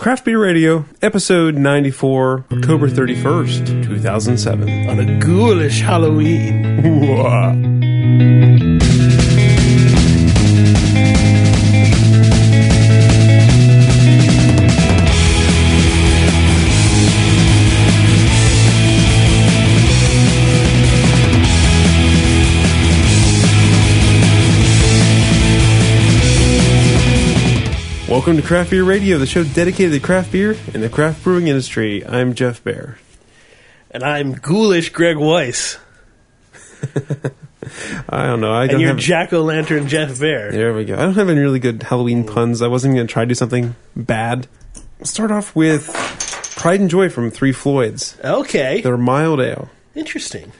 Craft Beer Radio, episode 94, October 31st, 2007. on a ghoulish Halloween. Welcome to Craft Beer Radio, the show dedicated to craft beer and the craft brewing industry. I'm Jeff Bear. And I'm ghoulish Greg Weiss. I don't know. I And don't you're have, Jack O' Lantern Jeff Bear. There we go. I don't have any really good Halloween puns. I wasn't going to try to do something bad. Start off with Pride and Joy from Three Floyds. Okay. Their mild ale. Interesting.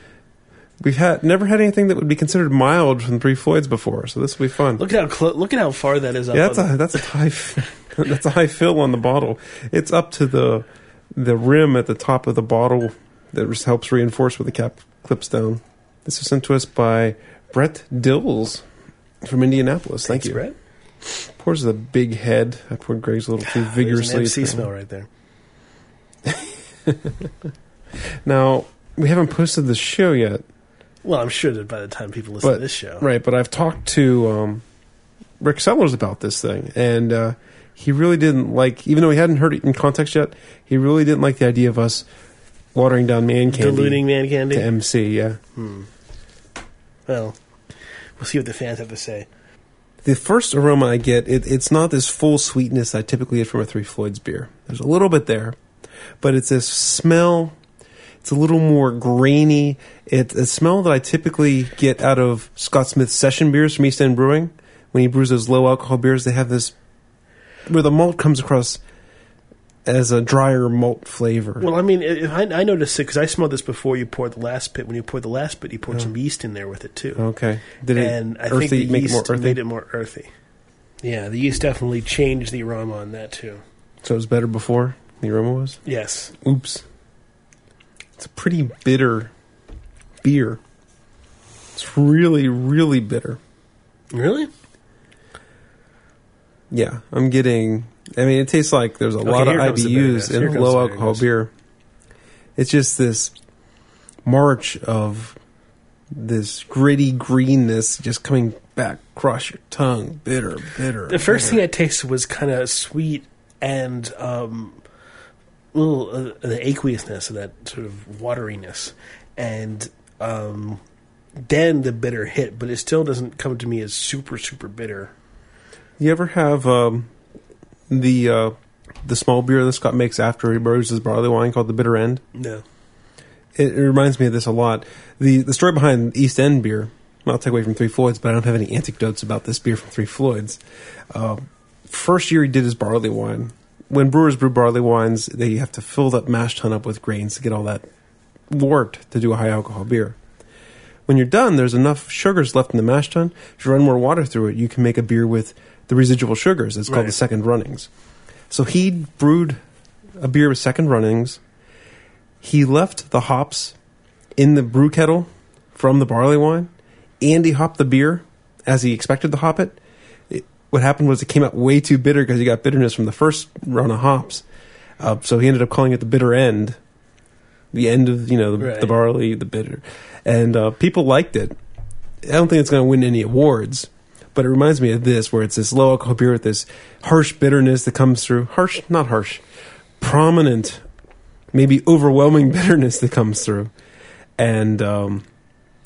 We've had never had anything that would be considered mild from Three Floyds before, so this will be fun. Look at how clo- look at how far that is up. yeah, that's a that's a high that's a high fill on the bottle. It's up to the the rim at the top of the bottle that just helps reinforce where the cap clips down. This was sent to us by Brett Dills from Indianapolis. Thank Thanks, you. Brett. Pours the big head. I poured Greg's a little too There's vigorously. an MC smell right there. Now we haven't posted the show yet, Well, I'm sure that by the time people listen but to this show, right? But I've talked to um, Rick Sellers about this thing, and uh, he really didn't like. Even though he hadn't heard it in context yet, he really didn't like the idea of us watering down man candy diluting man candy. to MC. Yeah, Well, we'll see what the fans have to say. the first aroma I get, it, it's not this full sweetness I typically get from a Three Floyds beer. There's a little bit there, but it's this smell. It's a little more grainy. It's a smell that I typically get out of Scott Smith's session beers from East End Brewing. When he brews those low alcohol beers, they have this where the malt comes across as a drier malt flavor. Well, I mean, if I, I noticed it because I smelled this before you poured the last bit. When you poured the last bit, you poured oh. some yeast in there with it too. okay, did it and I earthy think the make it yeast more earthy? made it more earthy. Yeah, the yeast definitely changed the aroma on that too. so it was better before the aroma was. Yes. Oops. It's a pretty bitter beer. It's really, really bitter. Really? Yeah, I'm getting. I mean, it tastes like there's a lot of here comes the bitterness. IBUs in a low alcohol beer. It's just this march of this gritty greenness just coming back across your tongue. Bitter, bitter. The first bitter. thing I tasted was kind of sweet and um, little uh, the aqueousness of that sort of wateriness, and um, then the bitter hit. But it still doesn't come to me as super super bitter. You ever have um, the uh, the small beer that Scott makes after he brews his barley wine called the Bitter End? No. It, it reminds me of this a lot. The the story behind East End beer. Well, I'll take away from Three Floyds, but I don't have any anecdotes about this beer from Three Floyds. Uh, first year he did his barley wine. When brewers brew barley wines, they have to fill that mash tun up with grains to get all that wort to do a high alcohol beer. When you're done, there's enough sugars left in the mash tun. If you run more water through it, you can make a beer with the residual sugars. It's called Right. the second runnings. So he brewed a beer with second runnings. He left the hops in the brew kettle from the barley wine, and he hopped the beer as he expected to hop it. What happened was it came out way too bitter because he got bitterness from the first run of hops. Uh, so he ended up calling it the bitter end, the end of you know the, Right. the barley, the bitter, and uh, people liked it. I don't think it's going to win any awards, but it reminds me of this, where it's this low alcohol beer with this harsh bitterness that comes through. Harsh, not harsh, prominent, maybe overwhelming bitterness that comes through, and um,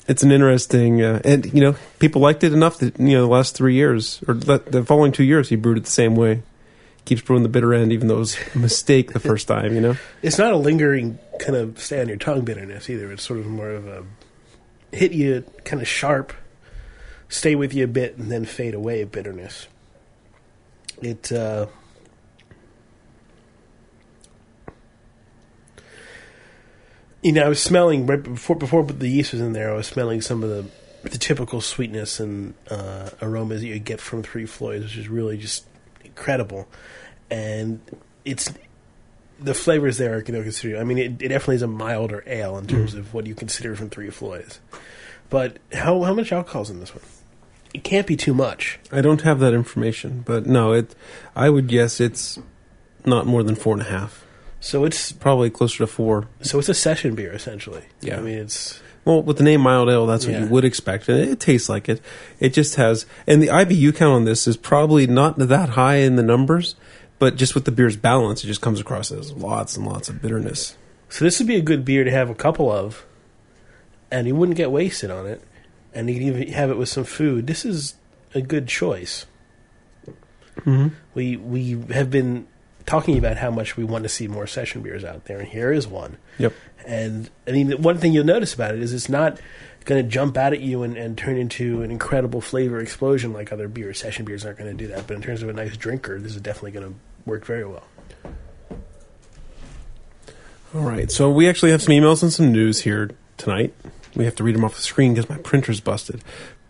it's an interesting. Uh, and you know, people liked it enough that you know the last three years or the, the following two years, he brewed it the same way. Keeps brewing the bitter end, even though it was a mistake the first time. You know. It's not a lingering kind of stay on your tongue bitterness either. It's sort of more of a hit you kind of sharp, stay with you a bit, and then fade away bitterness. It uh, you know, I was smelling right before before the yeast was in there. I was smelling some of the the typical sweetness and uh, aromas that you get from Three Floyds, which is really just incredible. And it's the flavors there are you know, considered. I mean, it, it definitely is a milder ale in terms of what you consider from Three Floyds. But how how much alcohol's in this one? It can't be too much. I don't have that information, but no, it. I would guess it's not more than four and a half. So it's Probably closer to four. so it's a session beer essentially. Yeah. I mean it's Well, with the name mild ale, that's what Yeah. you would expect, and it, it tastes like it. It just has, and the IBU count on this is probably not that high in the numbers, but just with the beer's balance, it just comes across as lots and lots of bitterness. so this would be a good beer to have a couple of, and you wouldn't get wasted on it, and you can even have it with some food. This is a good choice. Mm-hmm. We we have been talking about how much we want to see more session beers out there, and here is one. Yep. And I mean, one thing you'll notice about it is it's not going to jump out at you and, and turn into an incredible flavor explosion like other beers. Session beers aren't going to do that. But in terms of a nice drinker, this is definitely going to work very well. All right, so we actually have some emails and some news here tonight. We have to read them off the screen because my printer's busted.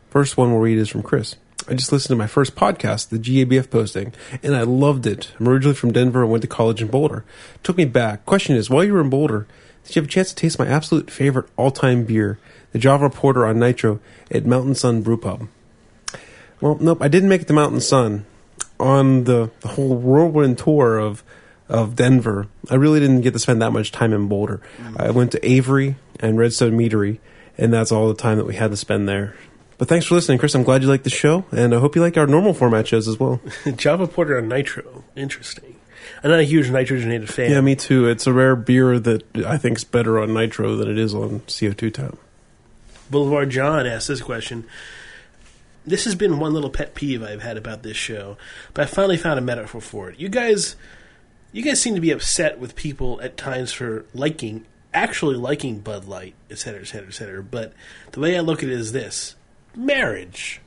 First one we'll read is from Chris. I just listened to my first podcast, the GABF posting, and I loved it. I'm originally from Denver and went to college in Boulder. Took me back. Question is, while you were in Boulder, did you have a chance to taste my absolute favorite all-time beer, the Java Porter on Nitro at Mountain Sun Brew Pub? Well, nope, I didn't make it to Mountain Sun. On the, the whole whirlwind tour of of Denver, I really didn't get to spend that much time in Boulder. Mm. I went to Avery and Redstone Meadery, and that's all the time that we had to spend there. But thanks for listening, Chris. I'm glad you liked the show, and I hope you like our normal format shows as well. Java Porter on Nitro. Interesting. I'm not a huge nitrogenated fan. Yeah, me too. It's a rare beer that I think is better on nitro than it is on CO2 tap. Boulevard John asked this question. This has been one little pet peeve I've had about this show, but I finally found a metaphor for it. You guys, you guys seem to be upset with people at times for liking, actually liking Bud Light, et cetera, et cetera, et cetera. But the way I look at it is this: marriage.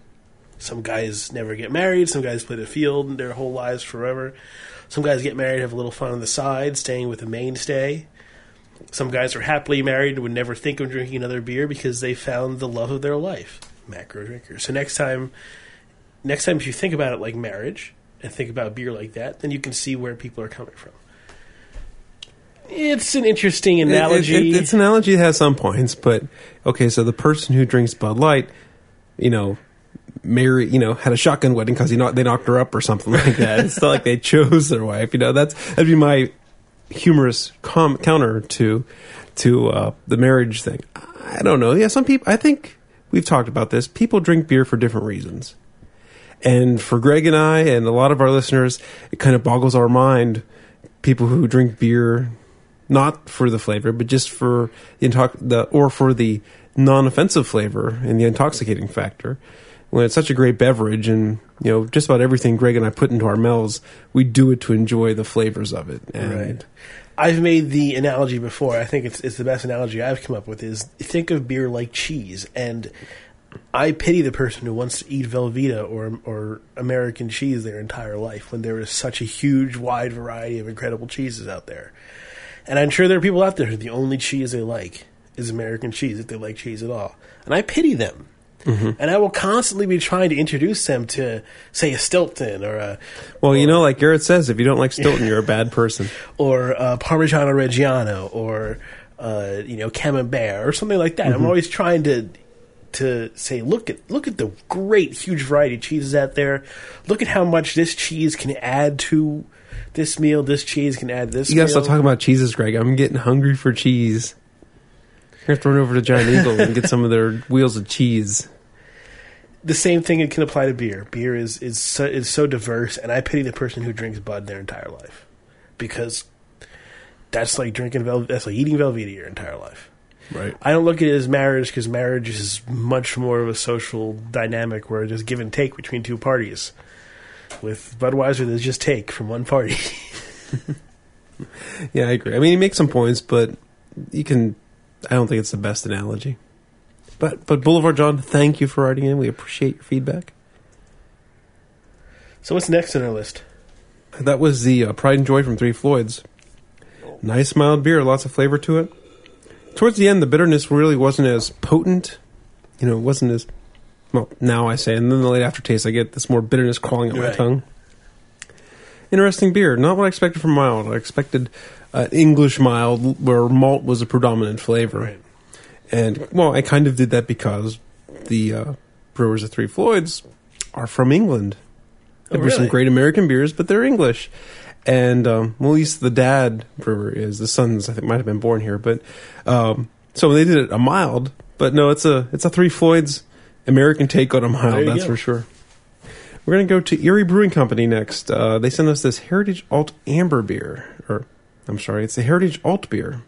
Some guys never get married. Some guys play the field their whole lives forever. Some guys get married, have a little fun on the side, staying with a mainstay. Some guys are happily married and would never think of drinking another beer because they found the love of their life. Macro drinkers. So next time, next time if you think about it like marriage and think about beer like that, then you can see where people are coming from. It's an interesting analogy. It, it, it's an analogy that has some points, but okay. So the person who drinks Bud Light, you know, marry, you know, had a shotgun wedding because know they knocked her up or something like that. it's not like they chose their wife. You know, that's that'd be my humorous com- counter to to uh, the marriage thing. I don't know. Yeah, some people. I think we've talked about this. People drink beer for different reasons, and for Greg and I and a lot of our listeners, it kind of boggles our mind. People who drink beer not for the flavor, but just for the, intox- the or for the non-offensive flavor and the intoxicating factor. When it's such a great beverage, and you know, just about everything Greg and I put into our mouths, we do it to enjoy the flavors of it. And Right. I've made the analogy before. I think it's it's the best analogy I've come up with. Is think of beer like cheese, and I pity the person who wants to eat Velveeta or or American cheese their entire life when there is such a huge, wide variety of incredible cheeses out there. And I'm sure there are people out there who the only cheese they like is American cheese, if they like cheese at all. And I pity them. And I will constantly be trying to introduce them to, say, a Stilton or a well, you know, like Garrett says, if you don't like Stilton, you're a bad person. or uh, Parmigiano Reggiano or uh, you know Camembert or something like that. I'm always trying to to say, look at look at the great huge variety of cheeses out there. Look at how much this cheese can add to this meal. This cheese can add this. You gotta meal. stop talking about cheeses, Greg. I'm getting hungry for cheese. You have to run over to Giant Eagle and get some of their wheels of cheese. the same thing it can apply to beer. Beer is is so, is so diverse, and I pity the person who drinks Bud their entire life because that's like drinking Vel- that's like eating Velveeta your entire life. Right. I don't look at it as marriage because marriage is much more of a social dynamic where there's give and take between two parties. With Budweiser, there's just take from one party. Yeah, I agree. I mean, he makes some points, but you can. I don't think it's the best analogy. But but Boulevard John, thank you for writing in. We appreciate your feedback. so what's next on our list? That was the uh, Pride and Joy from Three Floyds. Nice mild beer, lots of flavor to it. Towards the end, the bitterness really wasn't as potent. You know, it wasn't as well. Now I say, and then the late aftertaste, I get this more bitterness crawling up my tongue. Interesting beer. Not what I expected from mild. I expected uh, English mild, where malt was a predominant flavor. Right. And well, I kind of did that because the uh, brewers of Three Floyds are from England. They Oh, brew some great American beers, but they're English. and um, well, at least the dad brewer is. The sons, I think, might have been born here, but um, so they did it a mild, but no, it's a it's a Three Floyds American take on a mild. That's go. for sure. We're gonna go to Erie Brewing Company next. Uh, they sent us this Heritage Alt Amber beer, or I'm sorry, it's the Heritage Alt beer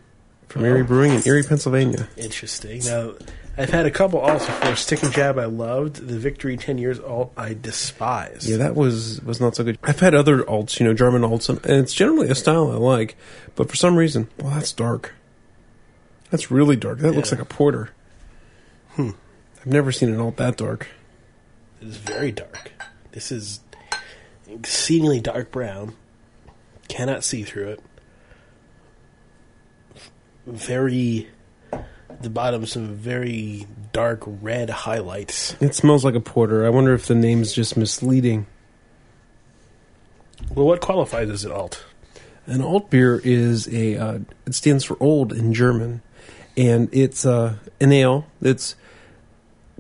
from Erie Oh. Brewing in Erie, Pennsylvania. Interesting. Now, I've had a couple alts before. Stick and Jab I loved. The Victory 10 Years alt I despise. Yeah, that was was not so good. I've had other alts, you know, German alts, and and it's generally a style I like, but for some reason, well, that's dark. That's really dark. That looks like a porter. Hmm. I've never seen an alt that dark. It is very dark. This is exceedingly dark brown. Cannot see through it. Very. The bottom, some very dark red highlights. It smells like a porter. I wonder if the name's just misleading. Well, what qualifies as an alt? An alt beer is a uh, it stands for old in German, and it's uh, an ale that's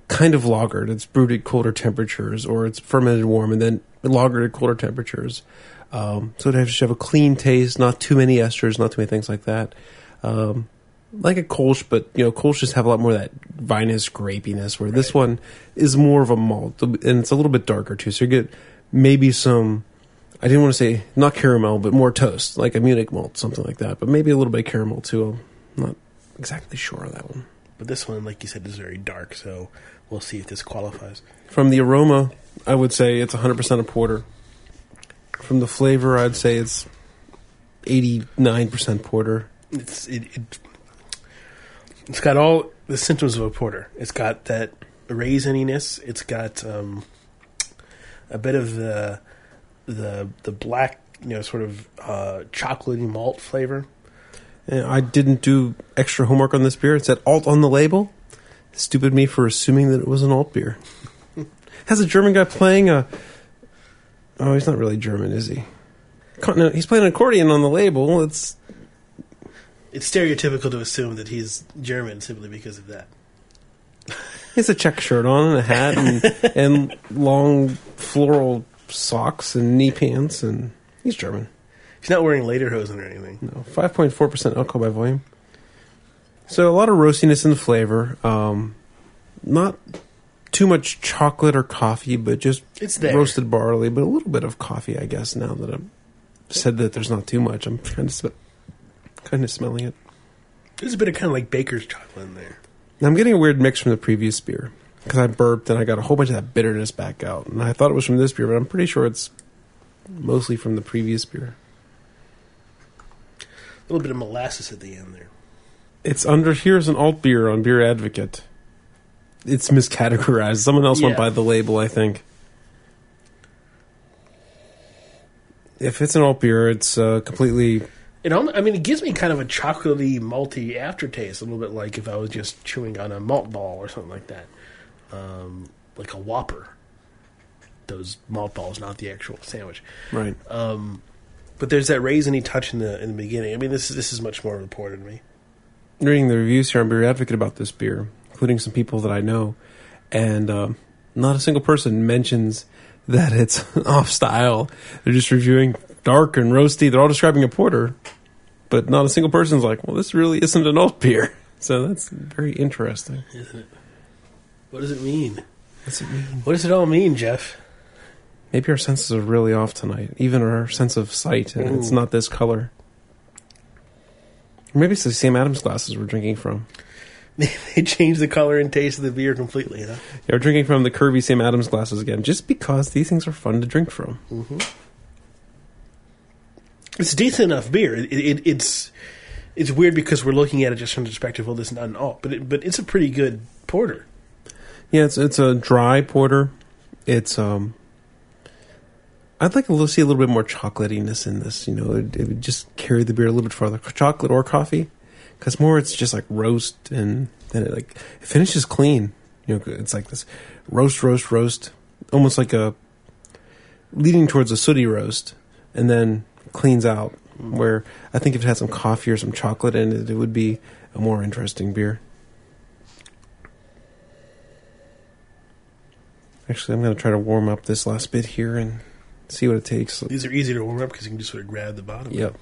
kind of lagered. It's brewed at colder temperatures, or it's fermented warm and then lagered at colder temperatures. Um, so it has to have a clean taste, not too many esters, not too many things like that. Um, like a Kolsch, but you know, Kolsch's have a lot more of that vinous grapiness, where this one is more of a malt, and it's a little bit darker too. So you get maybe some I didn't want to say not caramel, but more toast, like a Munich malt, something like that. But maybe a little bit of caramel too. I'm not exactly sure on that one. But this one, like you said, is very dark, so we'll see if this qualifies. From the aroma, I would say it's 100% a porter. From the flavor, I'd say it's 89% porter. It's it, it it's got all the symptoms of a porter. It's got that raisininess. It's got um, a bit of the the the black, you know, sort of uh, chocolatey malt flavor. And I didn't do extra homework on this beer. It said alt on the label. Stupid me for assuming that it was an alt beer. Has a German guy playing a. Oh, he's not really German, is he? He's playing an accordion on the label. It's It's stereotypical to assume that he's German simply because of that. He has a check shirt on and a hat and, and long floral socks and knee pants, and he's German. He's not wearing lederhosen or anything. No, five point four percent alcohol by volume. So a lot of roastiness in the flavor. Um, not too much chocolate or coffee, but just It's there. roasted barley, but a little bit of coffee, I guess. Now that I've said that there's not too much, I'm kind of sm- kind of smelling it. There's a bit of kind of like baker's chocolate in there. Now, I'm getting a weird mix from the previous beer because I burped and I got a whole bunch of that bitterness back out, and I thought it was from this beer, but I'm pretty sure it's mostly from the previous beer. A little bit of molasses at the end there. It's under here's an alt beer on Beer Advocate. It's miscategorized. Someone else went by the label, I think. If it's an alt beer, it's uh, completely. It I mean, it gives me kind of a chocolatey, malty aftertaste, a little bit like if I was just chewing on a malt ball or something like that, um, like a Whopper. Those malt balls, not the actual sandwich. Right. Um, but there's that raisiny touch in the in the beginning. I mean, this this is much more a to me. reading the reviews here on Beer Advocate about this beer, including some people that I know, and um, not a single person mentions that it's off style. They're just reviewing dark and roasty. They're all describing a porter, but not a single person's like, "Well, this really isn't an alt beer." So that's very interesting. Isn't it? What does it mean? What's it mean? What does it all mean, Jeff? Maybe our senses are really off tonight, even our sense of sight, and it's not this color. Or maybe it's the Sam Adams glasses we're drinking from. they changed the color and taste of the beer completely. Huh? Yeah, we're drinking from the curvy Sam Adams glasses again, just because these things are fun to drink from. Mm-hmm. It's decent enough beer. It, it, it's it's weird because we're looking at it just from the perspective, well, this is not an alt, but it, but it's a pretty good porter. Yeah, it's it's a dry porter. It's um. I'd like to see a little bit more chocolatiness in this. You know, it, it would just carry the beer a little bit farther. Chocolate or coffee, because more it's just like roast, and then it like it finishes clean. You know, it's like this roast, roast, roast, almost like a leading towards a sooty roast, and then cleans out. Where I think if it had some coffee or some chocolate in it, it would be a more interesting beer. Actually, I'm going to try to warm up this last bit here and see what it takes. These are easy to warm up because you can just sort of grab the bottom. Yep.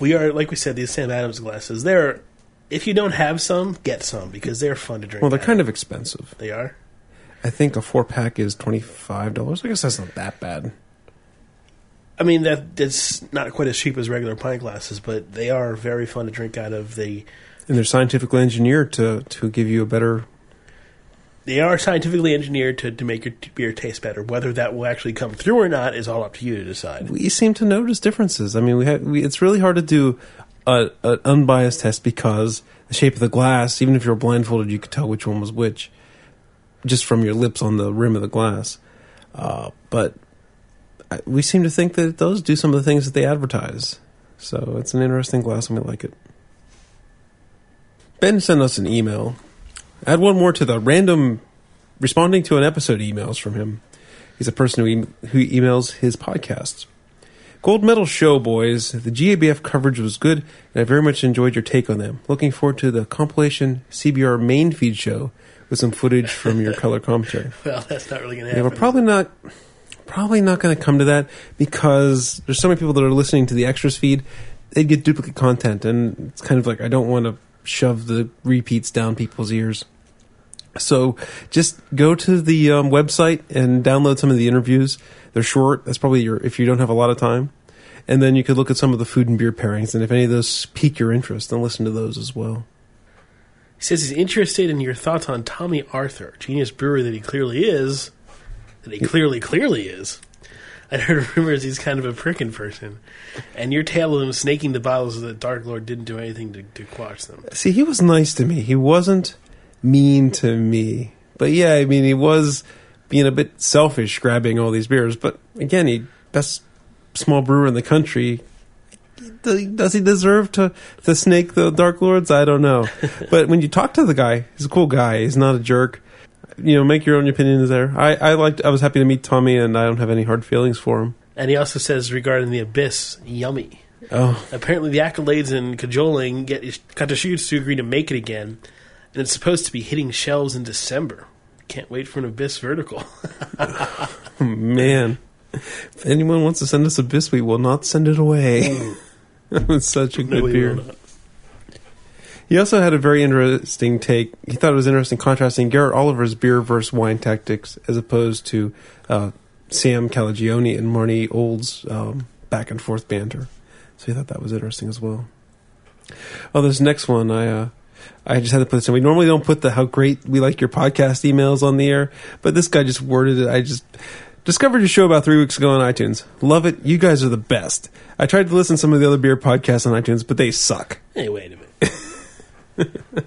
We are, like we said, these Sam Adams glasses. They're, if you don't have some, get some because they're fun to drink. Well, they're out kind of expensive. They are. I think a four pack is twenty five dollars. I guess that's not that bad. I mean, that that's not quite as cheap as regular pint glasses, but they are very fun to drink out of. They And they're scientifically engineered to to give you a better. they are scientifically engineered to, to make your beer taste better. Whether that will actually come through or not is all up to you to decide. We seem to notice differences. I mean, we, have, we it's really hard to do a, an unbiased test because the shape of the glass, even if you're blindfolded, you could tell which one was which just from your lips on the rim of the glass. Uh, but I, we seem to think that does do some of the things that they advertise. So it's an interesting glass, and we like it. Ben sent us an email. Add one more to the random responding to an episode emails from him. He's a person who, e- who emails his podcasts. Gold medal show, boys. The GABF coverage was good, and I very much enjoyed your take on them. Looking forward to the compilation CBR main feed show with some footage from your color commentary. Well, that's not really going to Yeah, happen. we're probably not probably not going to come to that because there's so many people that are listening to the extras feed. They get duplicate content, and it's kind of like I don't want to shove the repeats down people's ears. So just go to the um, website and download some of the interviews. They're short. That's probably your if you don't have a lot of time. And then you could look at some of the food and beer pairings, and if any of those pique your interest, then listen to those as well. He says he's interested in your thoughts on Tomme Arthur, genius brewer that he clearly is. That he clearly, clearly is. I heard rumors he's kind of a pricking person. And your tale of him snaking the bottles of the Dark Lord didn't do anything to, to quash them. See, he was nice to me. He wasn't mean to me. But yeah, I mean, he was being a bit selfish grabbing all these beers. But again, he best small brewer in the country. Does he deserve to, to snake the Dark Lords? I don't know. but when you talk to the guy, he's a cool guy. He's not a jerk. You know, make your own opinions there. I, I liked. I was happy to meet Tomme, and I don't have any hard feelings for him. And he also says regarding the Abyss, yummy. Oh, Apparently, the accolades and cajoling get Deschutes to agree to make it again, and it's supposed to be hitting shelves in December. Can't wait for an Abyss vertical. man. If anyone wants to send us Abyss, we will not send it away. it's such a good beer. He also had a very interesting take. He thought it was interesting contrasting Garrett Oliver's beer versus wine tactics as opposed to uh, Sam Calagione and Marnie Old's um, back and forth banter. So he thought that was interesting as well. Oh, this next one, I uh, I just had to put this in. We normally don't put the how great we like your podcast emails on the air, but this guy just worded it. I just discovered your show about three weeks ago on iTunes. Love it. You guys are the best. I tried to listen to some of the other beer podcasts on iTunes, but they suck. Hey, wait a minute.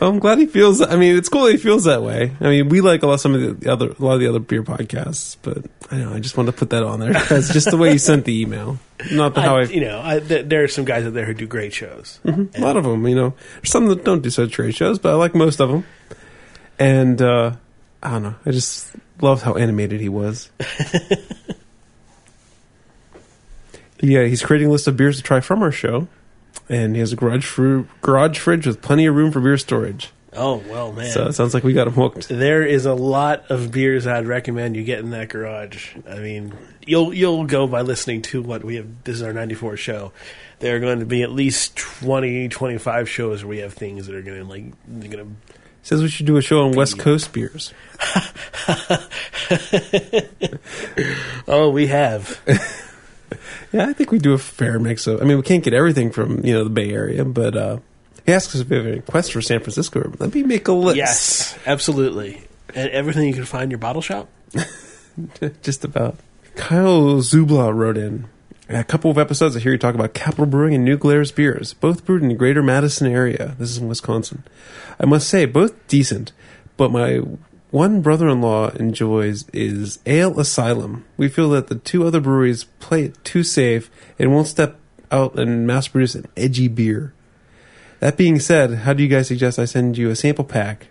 I'm glad he feels. I mean, it's cool that he feels that way. I mean, we like a lot some of the other a lot of the other beer podcasts, but I don't know. I just wanted to put that on there because just the way you sent the email, not the how I, you know, I, th- there are some guys out there who do great shows. a lot of them, you know, there's some that don't do such great shows, but I like most of them. And uh, I don't know. I just loved how animated he was. yeah, he's creating a list of beers to try from our show, and he has a garage fru- garage fridge with plenty of room for beer storage. Oh well, man. So it sounds like we got him hooked. there is a lot of beers I'd recommend you get in that garage. I mean, you'll you'll go by listening to what we have. This is our 94 show. There are going to be at least 20, 25 shows where we have things that are going to like going to Says we should do a show on West Coast beers. Oh, we have. Yeah, I think we do a fair mix of. I mean, we can't get everything from you know the Bay Area, but uh, he asks us if we have any requests for San Francisco. Let me make a list. yes, absolutely. And everything you can find in your bottle shop. just about. Kyle Zubla wrote in a couple of episodes. I hear you talk about Capital Brewing and New Glarus beers, both brewed in the Greater Madison area. This is in Wisconsin. I must say, both decent, but my one brother-in-law enjoys is Ale Asylum. We feel that the two other breweries play it too safe and won't step out and mass produce an edgy beer. That being said, how do you guys suggest I send you a sample pack?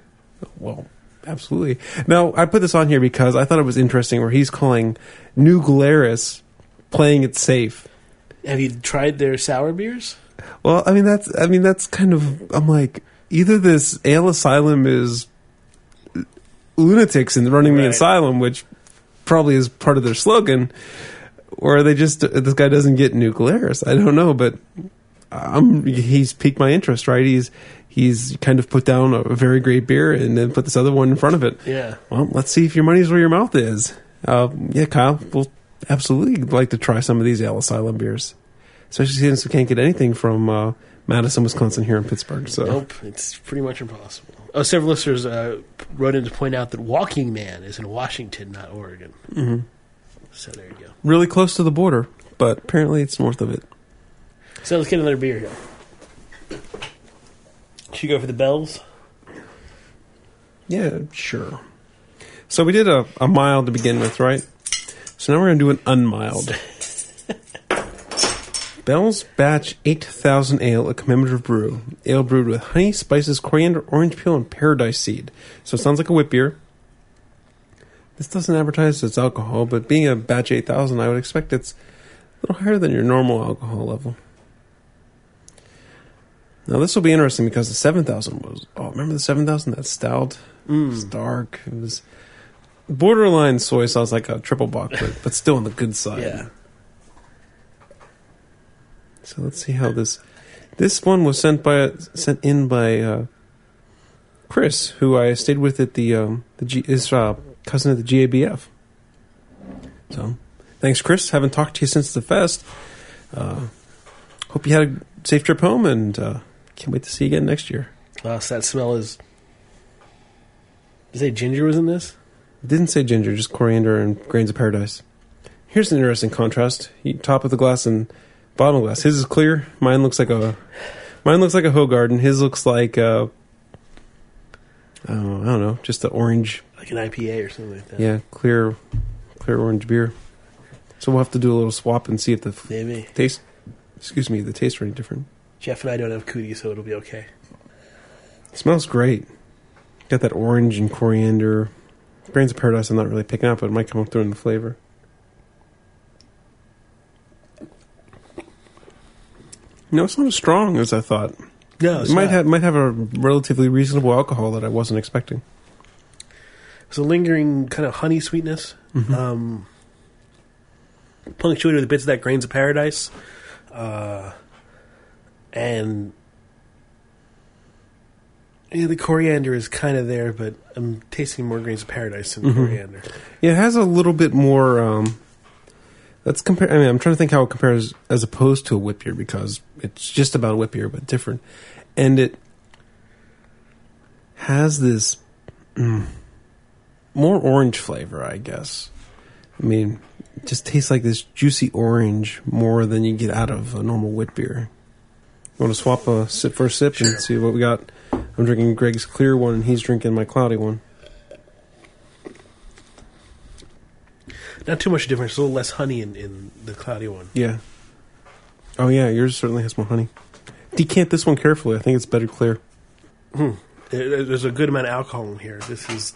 Well, absolutely. Now, I put this on here because I thought it was interesting where he's calling New Glarus playing it safe. Have you tried their sour beers? Well, I mean that's I mean that's kind of I'm like either this Ale Asylum is lunatics and running the asylum, which probably is part of their slogan, or they just this guy doesn't get Glarus. I don't know, but I'm he's piqued my interest. Right? He's he's kind of put down a very great beer and then put this other one in front of it. Yeah. Well, let's see if your money's where your mouth is. Uh, yeah, Kyle, we'll absolutely like to try some of these Ale Asylum beers, especially since we can't get anything from uh, Madison, Wisconsin here in Pittsburgh. So Nope, it's pretty much impossible. Oh, several listeners uh, wrote in to point out that Walking Man is in Washington, not Oregon. Mm-hmm. So there you go. really close to the border, but apparently it's north of it. So let's get another beer here. Should you go for the bells? Yeah, sure. So we did a, a mild to begin with, right? So now we're going to do an unmild. Bell's Batch 8000 Ale, a commemorative brew. Ale brewed with honey, spices, coriander, orange peel, and paradise seed. So it sounds like a wit beer. This doesn't advertise its alcohol, but being a Batch 8000, I would expect it's a little higher than your normal alcohol level. Now this will be interesting because the 7000 was, oh, remember the 7000? That stout? Mm. It was dark. It was borderline soy sauce, like a triple bock, but, but still on the good side. Yeah. So let's see how this. This one was sent by sent in by uh, Chris, who I stayed with at the um, the G, his uh, cousin at the GABF. So thanks, Chris. Haven't talked to you since the fest. Uh, hope you had a safe trip home, and uh, can't wait to see you again next year. Uh, so that smell is. Did you say ginger was in this? It didn't say ginger, just coriander and grains of paradise. Here's an interesting contrast: top of the glass and bottom of the glass. His is clear. Mine looks like a mine looks like a Hoegaarden. His looks like uh, I don't know, just an orange. Like an IPA or something like that. Yeah, clear, clear orange beer. So we'll have to do a little swap and see if the Maybe. taste. Excuse me, the taste are any different. Jeff and I don't have cooties, so it'll be okay. It smells great. Got that orange and coriander. Grains of paradise. I'm not really picking up, but it might come through in the flavor. No, it's not as strong as I thought. No, It might have might have a relatively reasonable alcohol that I wasn't expecting. It's a lingering kind of honey sweetness. Um, punctuated with bits of that grains of paradise. Uh, and yeah, the coriander is kind of there, but I'm tasting more grains of paradise than coriander. Yeah, it has a little bit more. Um, let's compare. I mean, I'm trying to think how it compares as opposed to a wit beer because it's just about a wit beer but different, and it has this mm, more orange flavor, I guess. I mean, it just tastes like this juicy orange more than you get out of a normal wit beer. You want to swap a sip for a sip and see what we got? I'm drinking Greg's clear one, and he's drinking my cloudy one. Not too much difference. A little less honey in, in the cloudy one. Yeah. Oh yeah, yours certainly has more honey. Decant this one carefully. I think it's better clear. Hmm. There- There's a good amount of alcohol in here. This is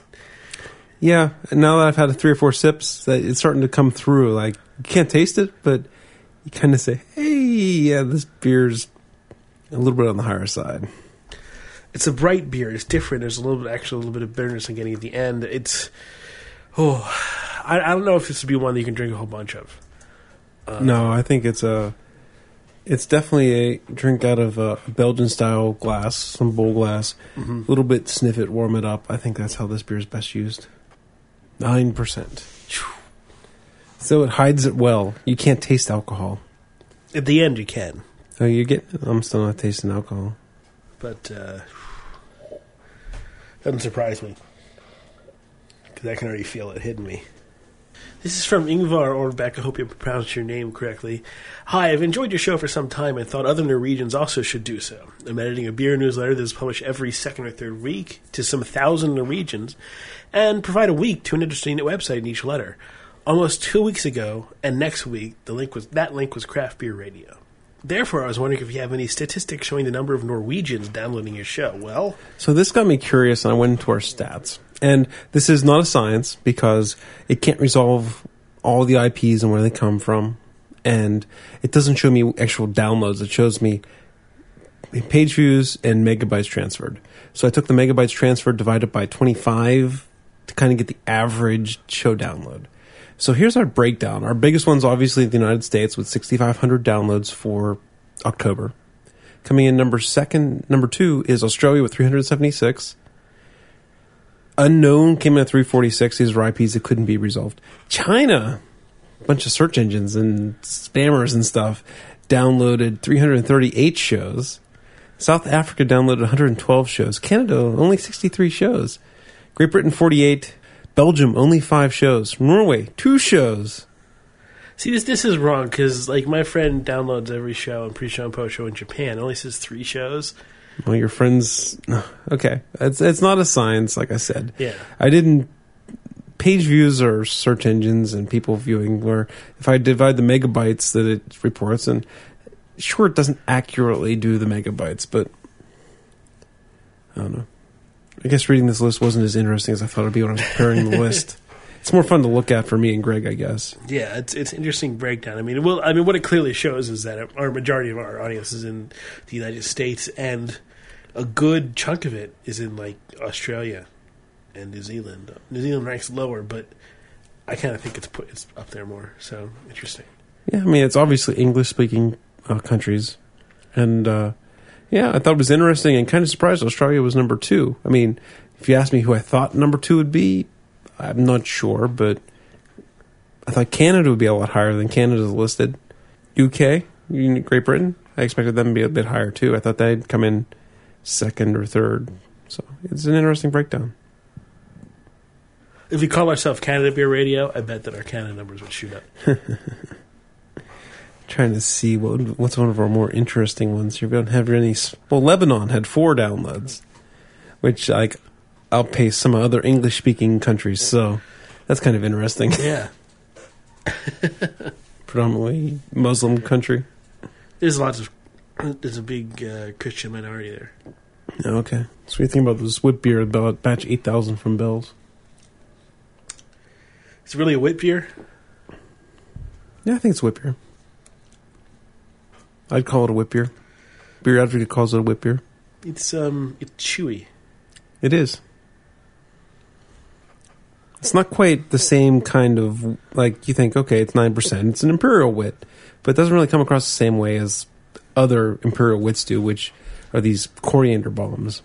Yeah. And now that I've had three or four sips, that it's starting to come through. Like you can't taste it, but you kind of say, "Hey, yeah, this beer's a little bit on the higher side." It's a bright beer. It's different. There's a little bit, actually, a little bit of bitterness I'm getting at the end. It's oh, I, I don't know if this would be one that you can drink a whole bunch of. no, I think it's a. It's definitely a drink out of a Belgian style glass, some bowl glass. A little bit sniff it, warm it up. I think that's how this beer is best used. Nine percent. So it hides it well. You can't taste alcohol. At the end, you can, Oh, you get? I'm still not tasting alcohol. but uh, doesn't surprise me because I can already feel it hitting me. This is from Ingvar Orbeck. I hope you pronounced your name correctly. Hi, I've enjoyed your show for some time and thought other Norwegians also should do so. I'm editing a beer newsletter that is published every second or third week to some thousand Norwegians and provide a week to an interesting website in each letter. Almost two weeks ago and next week, the link was that link was Craft Beer Radio. Therefore, I was wondering if you have any statistics showing the number of Norwegians downloading your show. Well, So this got me curious, and I went into our stats. And this is not a science because it can't resolve all the IPs and where they come from, and it doesn't show me actual downloads. It shows me page views and megabytes transferred. So I took the megabytes transferred divided by 25 to kind of get the average show download. So here's our breakdown. Our biggest one's obviously the United States with 6,500 downloads for October. Coming in number second, number two is Australia with 376. Unknown came in at 346. These are IPs that couldn't be resolved. China, bunch of search engines and spammers and stuff, downloaded 338 shows. South Africa downloaded 112 shows. Canada only 63 shows. Great Britain 48. Belgium only five shows. Norway two shows. See, this this is wrong because like my friend downloads every show and pre-show and post-show in Japan. It only says three shows. Well, your friends. Okay, it's it's not a science, like I said. Yeah. I didn't. Page views are search engines and people viewing. Where if I divide the megabytes that it reports, and sure, it doesn't accurately do the megabytes, but I don't know. I guess reading this list wasn't as interesting as I thought it'd be when I was preparing the list. It's more fun to look at for me and Greg, I guess. Yeah, it's it's interesting breakdown. I mean, well, I mean, what it clearly shows is that our majority of our audience is in the United States, and a good chunk of it is in like Australia and New Zealand. New Zealand ranks lower, but I kind of think it's put it's up there more. So interesting. Yeah, I mean, it's obviously English speaking uh, countries. And uh, yeah, I thought it was interesting and kind of surprised Australia was number two. I mean, if you asked me who I thought number two would be, I'm not sure, but I thought Canada would be a lot higher than Canada's listed. UK, Great Britain, I expected them to be a bit higher too. I thought they'd come in second or third. So it's an interesting breakdown. If we call ourselves Canada Beer Radio, I bet that our Canada numbers would shoot up. Trying to see what what's one of our more interesting ones. You don't have any. Well, Lebanon had four downloads, which like outpace some other English speaking countries. So that's kind of interesting. Yeah, Predominantly Muslim country. there's lots of there's a big uh, Christian minority there. Okay. So you think about this wit beer about batch eight thousand from Bell's? It's really a wit beer. Yeah, I think it's wit beer. I'd call it a wit beer. Beer Advocate calls it a wit beer. It's um, it's chewy. It is. It's not quite the same kind of like you think. Okay, it's nine percent. It's an imperial wit, but it doesn't really come across the same way as other imperial wits do, which are these coriander bombs.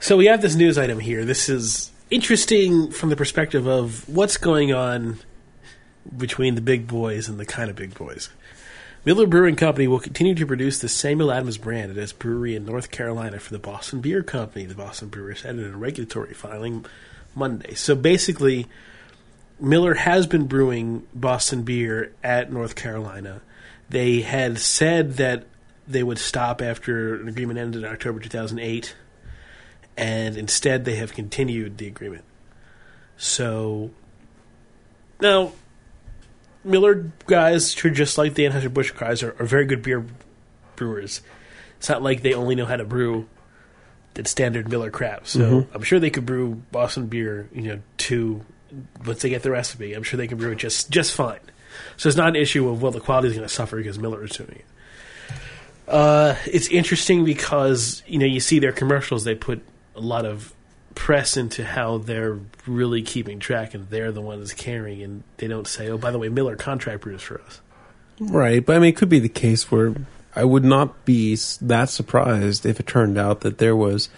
So we have this news item here. This is interesting from the perspective of what's going on between the big boys and the kind of big boys. Miller Brewing Company will continue to produce the Samuel Adams brand at its brewery in North Carolina for the Boston Beer Company. The Boston Brewer said in a regulatory filing Monday. So basically, Miller has been brewing Boston beer at North Carolina. They had said that they would stop after an agreement ended in October 2008, and instead they have continued the agreement. So now, Miller guys, who are just like the Anheuser-Busch guys, are, are very good beer brewers. It's not like they only know how to brew the standard Miller crap. So I'm sure they could brew Boston beer, you know, to once they get the recipe. I'm sure they can brew it just just fine. So it's not an issue of well the quality is going to suffer because Miller is doing it. Uh, it's interesting because you know you see their commercials. They put a lot of press into how they're really keeping track and they're the ones carrying, and they don't say, "Oh, by the way, Miller contract brews for us." Right, but I mean, it could be the case where I would not be that surprised if it turned out that there was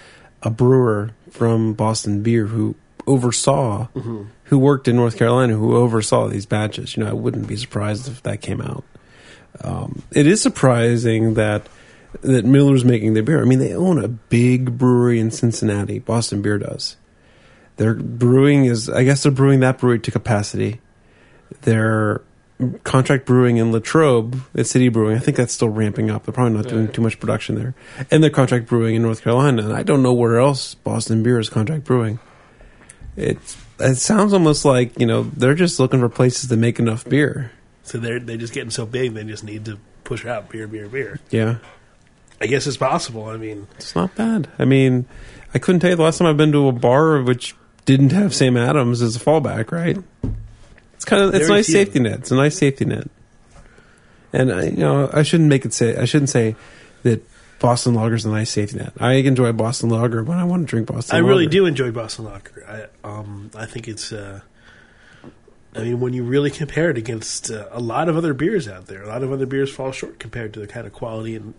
a brewer from Boston Beer who oversaw, who worked in North Carolina, who oversaw these batches. You know, I wouldn't be surprised if that came out. Um, it is surprising that that Miller's making their beer. I mean, they own a big brewery in Cincinnati. Boston Beer does. Their brewing is, I guess, they're brewing that brewery to capacity. Their contract brewing in Latrobe at City Brewing, I think that's still ramping up. They're probably not doing too much production there. And their contract brewing in North Carolina. And I don't know where else Boston Beer is contract brewing. It's it sounds almost like you know they're just looking for places to make enough beer. So they're they're just getting so big they just need to push out beer, beer, beer. Yeah, I guess it's possible. I mean, it's not bad. I mean, I couldn't tell you the last time I've been to a bar which didn't have Sam Adams as a fallback. Right? It's kind of it's a nice few. safety net. It's a nice safety net. And I, you know, I shouldn't make it say I shouldn't say that Boston Lager's a nice safety net. I enjoy Boston Lager when I want to drink Boston. Lager. I really do enjoy Boston Lager. I um I think it's uh I mean when you really compare it against uh, a lot of other beers out there, a lot of other beers fall short compared to the kind of quality and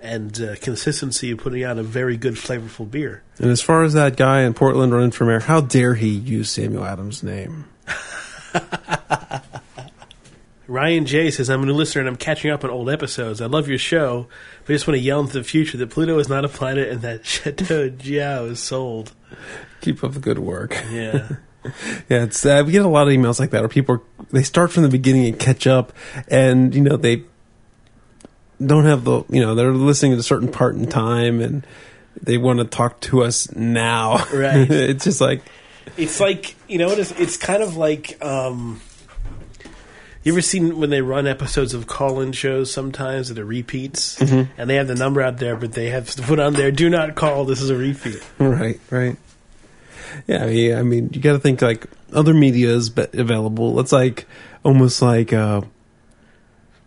and uh, consistency of putting out a very good flavorful beer. And as far as that guy in Portland running for mayor, how dare he use Samuel Adams' name? Ryan J says, I'm a new listener and I'm catching up on old episodes. I love your show, but I just want to yell into the future that Pluto is not a planet and that Chateau Jiahu is sold. Keep up the good work. Yeah. Yeah, it's uh, we get a lot of emails like that where people are, they start from the beginning and catch up, and you know they don't have the you know they're listening to a certain part in time and they want to talk to us now. Right. it's just like it's like, you know, it's, it's kind of like, um, you ever seen when they run episodes of call-in shows sometimes that are repeats, and they have the number out there, but they have to put on there, "Do not call. This is a repeat." right, right. Yeah, I mean, I mean you got to think like other media is available. It's like almost like uh,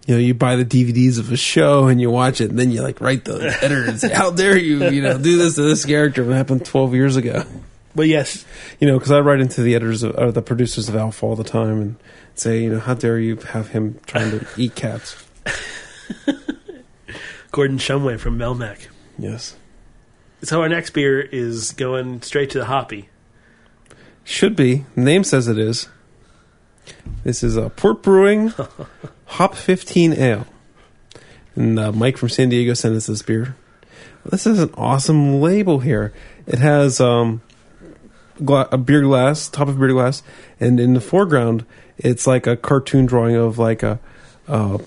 you know you buy the DVDs of a show and you watch it, and then you like write the editor and say, "How dare you, you know, do this to this character?" What happened twelve years ago? But yes, You know, because I write into the editors of, or the producers of ALF all the time and say, you know, how dare you have him trying to eat cats? Gordon Shumway from Melmac. Yes, So our next beer is going straight to the hoppy. should be. The name says it is. This is a Port Brewing Hop 15 Ale. And uh, Mike from San Diego sent us this beer. This is an awesome label here. It has um, gla- a beer glass, top of beer glass, and in the foreground, it's like a cartoon drawing of like a uh,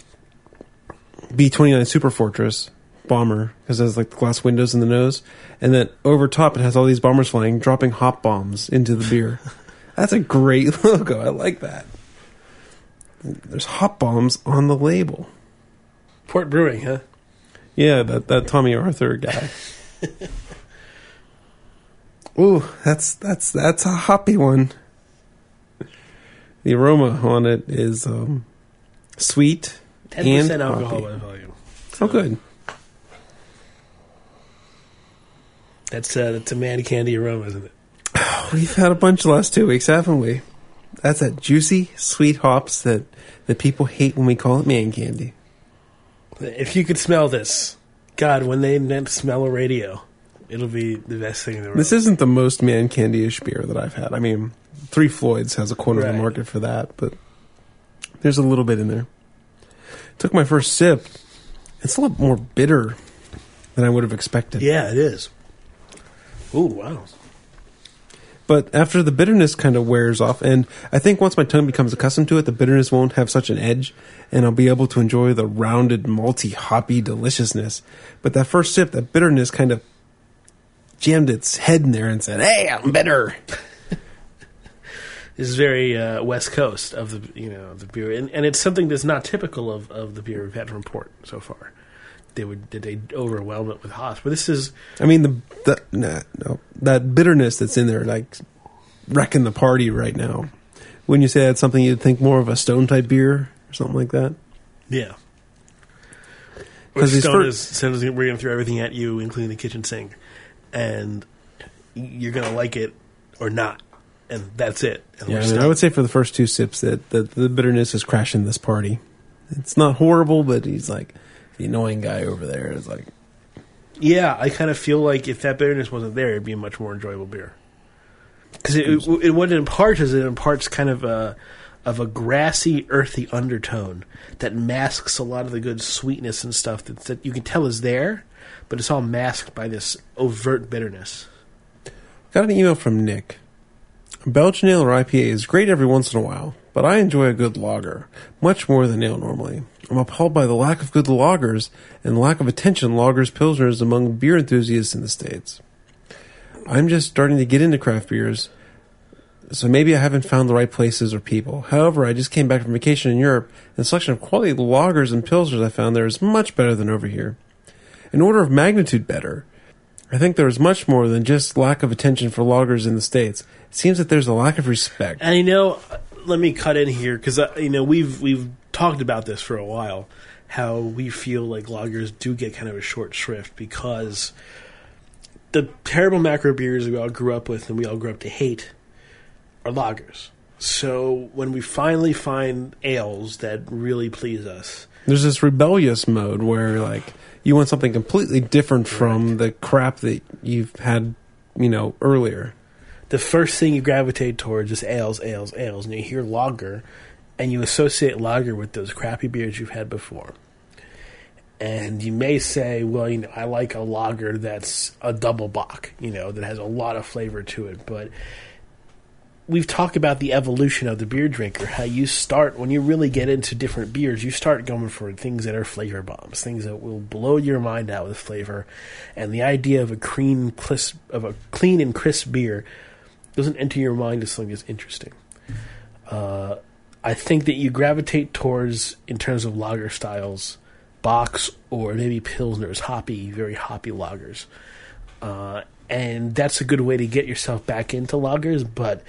B twenty nine Super Fortress bomber because it has like the glass windows in the nose, and then over top it has all these bombers flying, dropping hop bombs into the beer. That's a great logo. I like that. There's hop bombs on the label. Port Brewing, huh? Yeah, that that Tomme Arthur guy. Ooh, that's that's that's a hoppy one. The aroma on it is um, sweet Ten and percent alcohol hoppy. by volume. Oh, good. That's uh, that's a man candy aroma, isn't it? We've had a bunch the last two weeks, haven't we? That's that juicy, sweet hops that that people hate when we call it man candy. If you could smell this, God, when they invent smell a radio, it'll be the best thing in the world. This isn't the most man candy-ish beer that I've had. I mean, Three Floyds has a corner of the market for that, but there's a little bit in there. Took my first sip. It's a lot more bitter than I would have expected. yeah, it is. Ooh, wow. But after the bitterness kind of wears off, and I think once my tongue becomes accustomed to it, the bitterness won't have such an edge, and I'll be able to enjoy the rounded, malty, hoppy deliciousness. But that first sip, that bitterness kind of jammed its head in there and said, "Hey, I'm bitter." This is very uh, West Coast of the you know the beer, and, and it's something that's not typical of, of the beer we've had from Port so far. They would did they overwhelm it with hops, but this is I mean, the, the nah, no, that bitterness that's in there, like wrecking the party right now. When you say that's something you'd think more of a stone type beer or something like that. Yeah. Because these Stone fir- is Stone is we're gonna throw everything at you, including the kitchen sink, and you're gonna like it or not, and that's it. And Yeah, I, mean, I would say for the first two sips that, that the bitterness is crashing this party. It's not horrible, but he's like the annoying guy over there is like, Yeah, I kind of feel like if that bitterness wasn't there, it'd be a much more enjoyable beer. Because it, it, it, what it imparts is it imparts kind of a of a grassy, earthy undertone that masks a lot of the good sweetness and stuff that, that you can tell is there, but it's all masked by this overt bitterness. got an email from Nick. Belgian ale or IPA is great every once in a while, but I enjoy a good lager much more than ale normally. I'm appalled by the lack of good lagers and lack of attention lagers pilsners among beer enthusiasts in the states. I'm just starting to get into craft beers, so maybe I haven't found the right places or people. However, I just came back from vacation in Europe, and the selection of quality lagers and pilsners I found there is much better than over here. An order of magnitude better. I think there is much more than just lack of attention for lagers in the states. It seems that there's a lack of respect. And you know, let me cut in here because you know we've we've talked about this for a while. how we feel like lagers do get kind of a short shrift because the terrible macro beers we all grew up with and we all grew up to hate are lagers. So when we finally find ales that really please us, There's this rebellious mode where like you want something completely different from the crap that you've had, you know, earlier. The first thing you gravitate towards is ales, ales, ales, and you hear lager, and you associate lager with those crappy beers you've had before. And you may say, well, you know, I like a lager that's a double bock, you know, that has a lot of flavor to it. But we've talked about the evolution of the beer drinker, how you start, when you really get into different beers, you start going for things that are flavor bombs, things that will blow your mind out with flavor. And the idea of a clean, crisp, of a clean and crisp beer doesn't enter your mind as something that's interesting. Uh, I think that you gravitate towards, in terms of lager styles, Bocks or maybe Pilsners, hoppy, very hoppy lagers. Uh, and that's a good way to get yourself back into lagers. But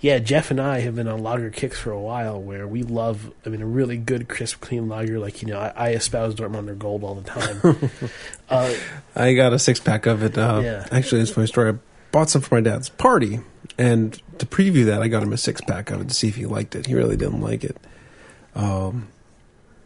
yeah, Jeff and I have been on lager kicks for a while where we love, I mean, a really good, crisp, clean lager. Like, you know, I, I espouse Dortmunder Gold all the time. uh, I got a six pack of it. Uh, Yeah. Actually, it's my story. I bought some for my dad's party, and to preview that, I got him a six pack of it to see if he liked it. He really didn't like it. Um,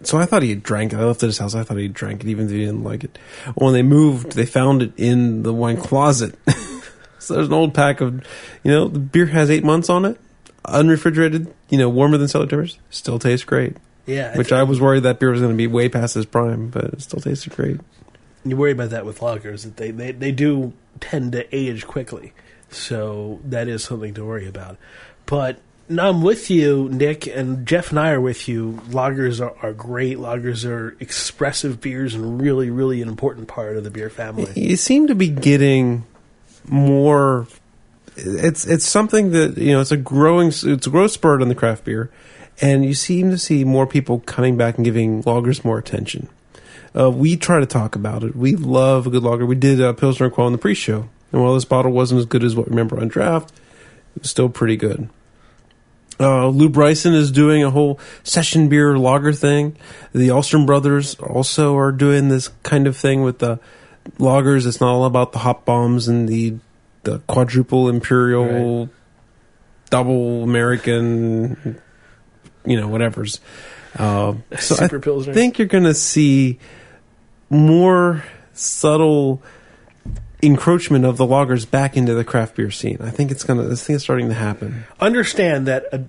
so I thought he had drank it. I left it at his house. I thought he drank it, even if he didn't like it. When they moved, they found it in the wine closet. so there's an old pack of, you know, the beer has eight months on it, unrefrigerated, you know, warmer than cellar tempers. Still tastes great. yeah. Which I was worried that beer was going to be way past its prime, but it still tasted great. you worry about that with lagers that they, they, they do tend to age quickly so that is something to worry about but I'm with you, Nick, and Jeff and I are with you. Lagers are, are great. Lagers are expressive beers and really, really an important part of the beer family. You seem to be getting more. It's it's something that you know. It's a growing. It's a growth spurt in the craft beer, and you seem to see more people coming back and giving lagers more attention. Uh, we try to talk about it. We love a good lager. We did uh, Pilsner Urquell in the pre-show, and while this bottle wasn't as good as what we remember on draft, it was still pretty good. Uh, Lew Bryson is doing a whole session beer lager thing. The Alstrom brothers also are doing this kind of thing with the lagers. It's not all about the hop bombs and the the quadruple imperial, Right. double American, you know, whatever's. Uh, so I Super Pilsner. think you're going to see more subtle encroachment of the lagers back into the craft beer scene. I think it's going to. This thing is starting to happen. Understand that a,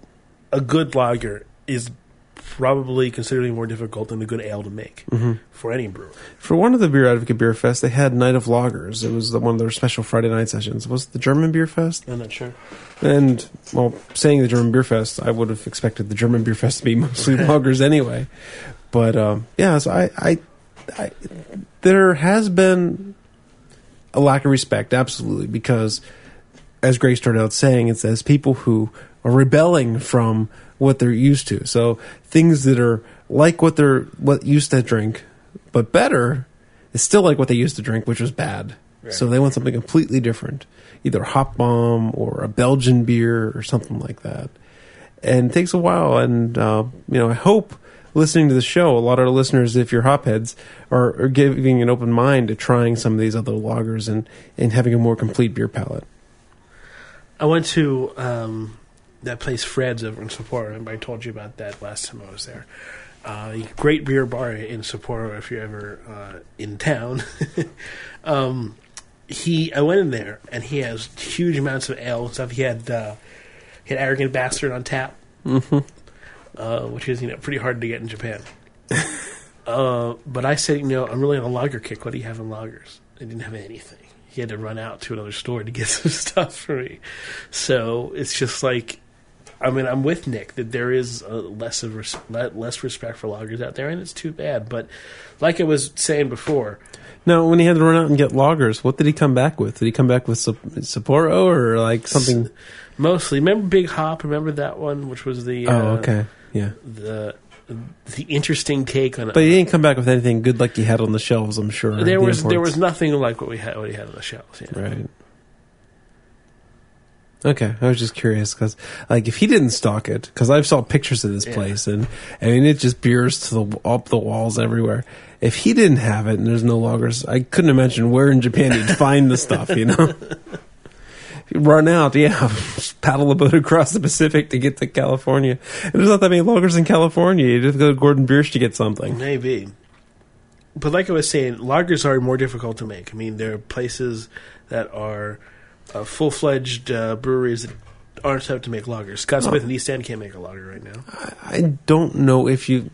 a good lager is probably considerably more difficult than a good ale to make for any brewer. For one of the Beer Advocate Beer Fest, they had Night of Lagers. It was the, one of their special Friday night sessions. Was it the German Beer Fest? I'm not sure. And well, saying the German Beer Fest, I would have expected the German Beer Fest to be mostly lagers anyway. But um, yeah, so I, I, I, there has been a lack of respect, absolutely, because as Greg started out saying, it says people who are rebelling from what they're used to. So things that are like what they're what used to drink, but better is still like what they used to drink, which was bad. Right. So they want something completely different, either a hop bomb or a Belgian beer or something like that. And it takes a while. And uh, you know, I hope listening to the show, a lot of our listeners, if you're hopheads, are, are giving an open mind to trying some of these other lagers and and having a more complete beer palate. I went to um, that place Fred's over in Sapporo. Remember I told you about that last time I was there. Uh, great beer bar in Sapporo if you're ever uh, in town. um, he, I went in there and he has huge amounts of ale and stuff. He had uh, he had Arrogant Bastard on tap, Mm-hmm. Uh, which is you know pretty hard to get in Japan. uh, but I said, you know, I'm really on a lager kick. What do you have in lagers? They didn't have anything. He had to run out to another store to get some stuff for me. So it's just like, I mean, I'm with Nick that there is a less of res- less respect for lagers out there, and it's too bad. But like I was saying before, Now, when he had to run out and get lagers, what did he come back with? Did he come back with Sap- Sapporo or like something? mostly remember Big Hop. Remember that one, which was the uh, oh, okay, yeah. the the interesting take on. It. But he didn't come back with anything good like he had on the shelves. I'm sure there the was there was nothing like what we had what he had on the shelves. Yeah. right. Okay, I was just curious because, like, if he didn't stock it, because I've saw pictures of this Yeah. place, and I mean, it just beers to the up the walls everywhere. If he didn't have it and there's no lagers, I couldn't imagine where in Japan you'd find the stuff. You know, run out, yeah, paddle a boat across the Pacific to get to California. And there's not that many lagers in California. You just go to Gordon Biersch to get something. Maybe. But like I was saying, lagers are more difficult to make. I mean, there are places that are uh, full fledged uh, breweries that aren't set up to make lagers. Scott Smith and East End can't make a lager right now. I don't know if you.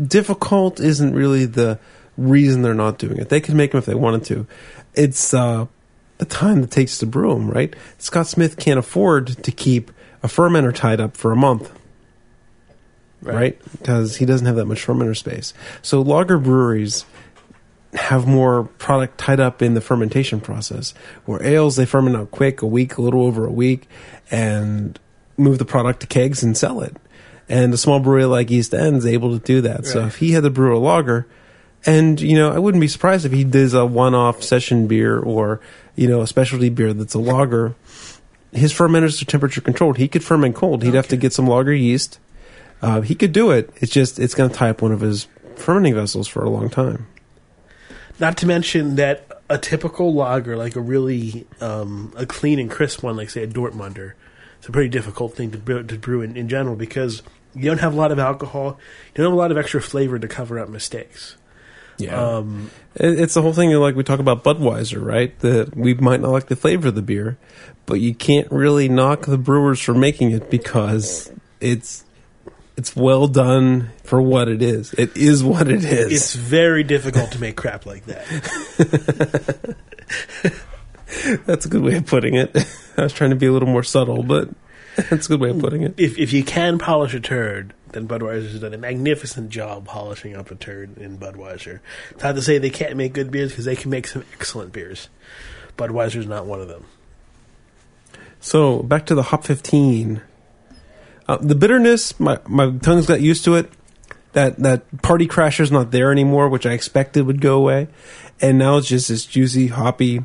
Difficult isn't really the reason they're not doing it. They can make them if they wanted to. It's uh, the time it takes to brew them, right? Scott Smith can't afford to keep a fermenter tied up for a month, right? Because he doesn't have that much fermenter space. So lager breweries have more product tied up in the fermentation process. Where ales, they ferment out quick, a week, a little over a week, and move the product to kegs and sell it. And a small brewery like East End is able to do that. So if he had to brew a lager, and you know, I wouldn't be surprised if he does a one-off session beer or you know a specialty beer that's a lager. His fermenters are temperature controlled. He could ferment cold. He'd have to get some lager yeast. Uh, he could do it. It's just it's going to tie up one of his fermenting vessels for a long time. Not to mention that a typical lager, like a really um, a clean and crisp one, like say a Dortmunder, it's a pretty difficult thing to brew, to brew in, in general because you don't have a lot of alcohol, you don't have a lot of extra flavor to cover up mistakes. Yeah. Um, It's the whole thing like we talk about Budweiser, right? That we might not like the flavor of the beer, but you can't really knock the brewers for making it because it's it's well done for what it is. It is what it is. it's very difficult to make crap like that. that's a good way of putting it. I was trying to be a little more subtle, but that's a good way of putting it. If if you can polish a turd, then Budweiser's done a magnificent job polishing up a turd in Budweiser. It's not to say they can't make good beers because they can make some excellent beers. Budweiser's not one of them. So back to the hop fifteen. Uh, the bitterness, my my tongue's got used to it. That that party crasher's not there anymore, which I expected would go away, and now it's just this juicy hoppy.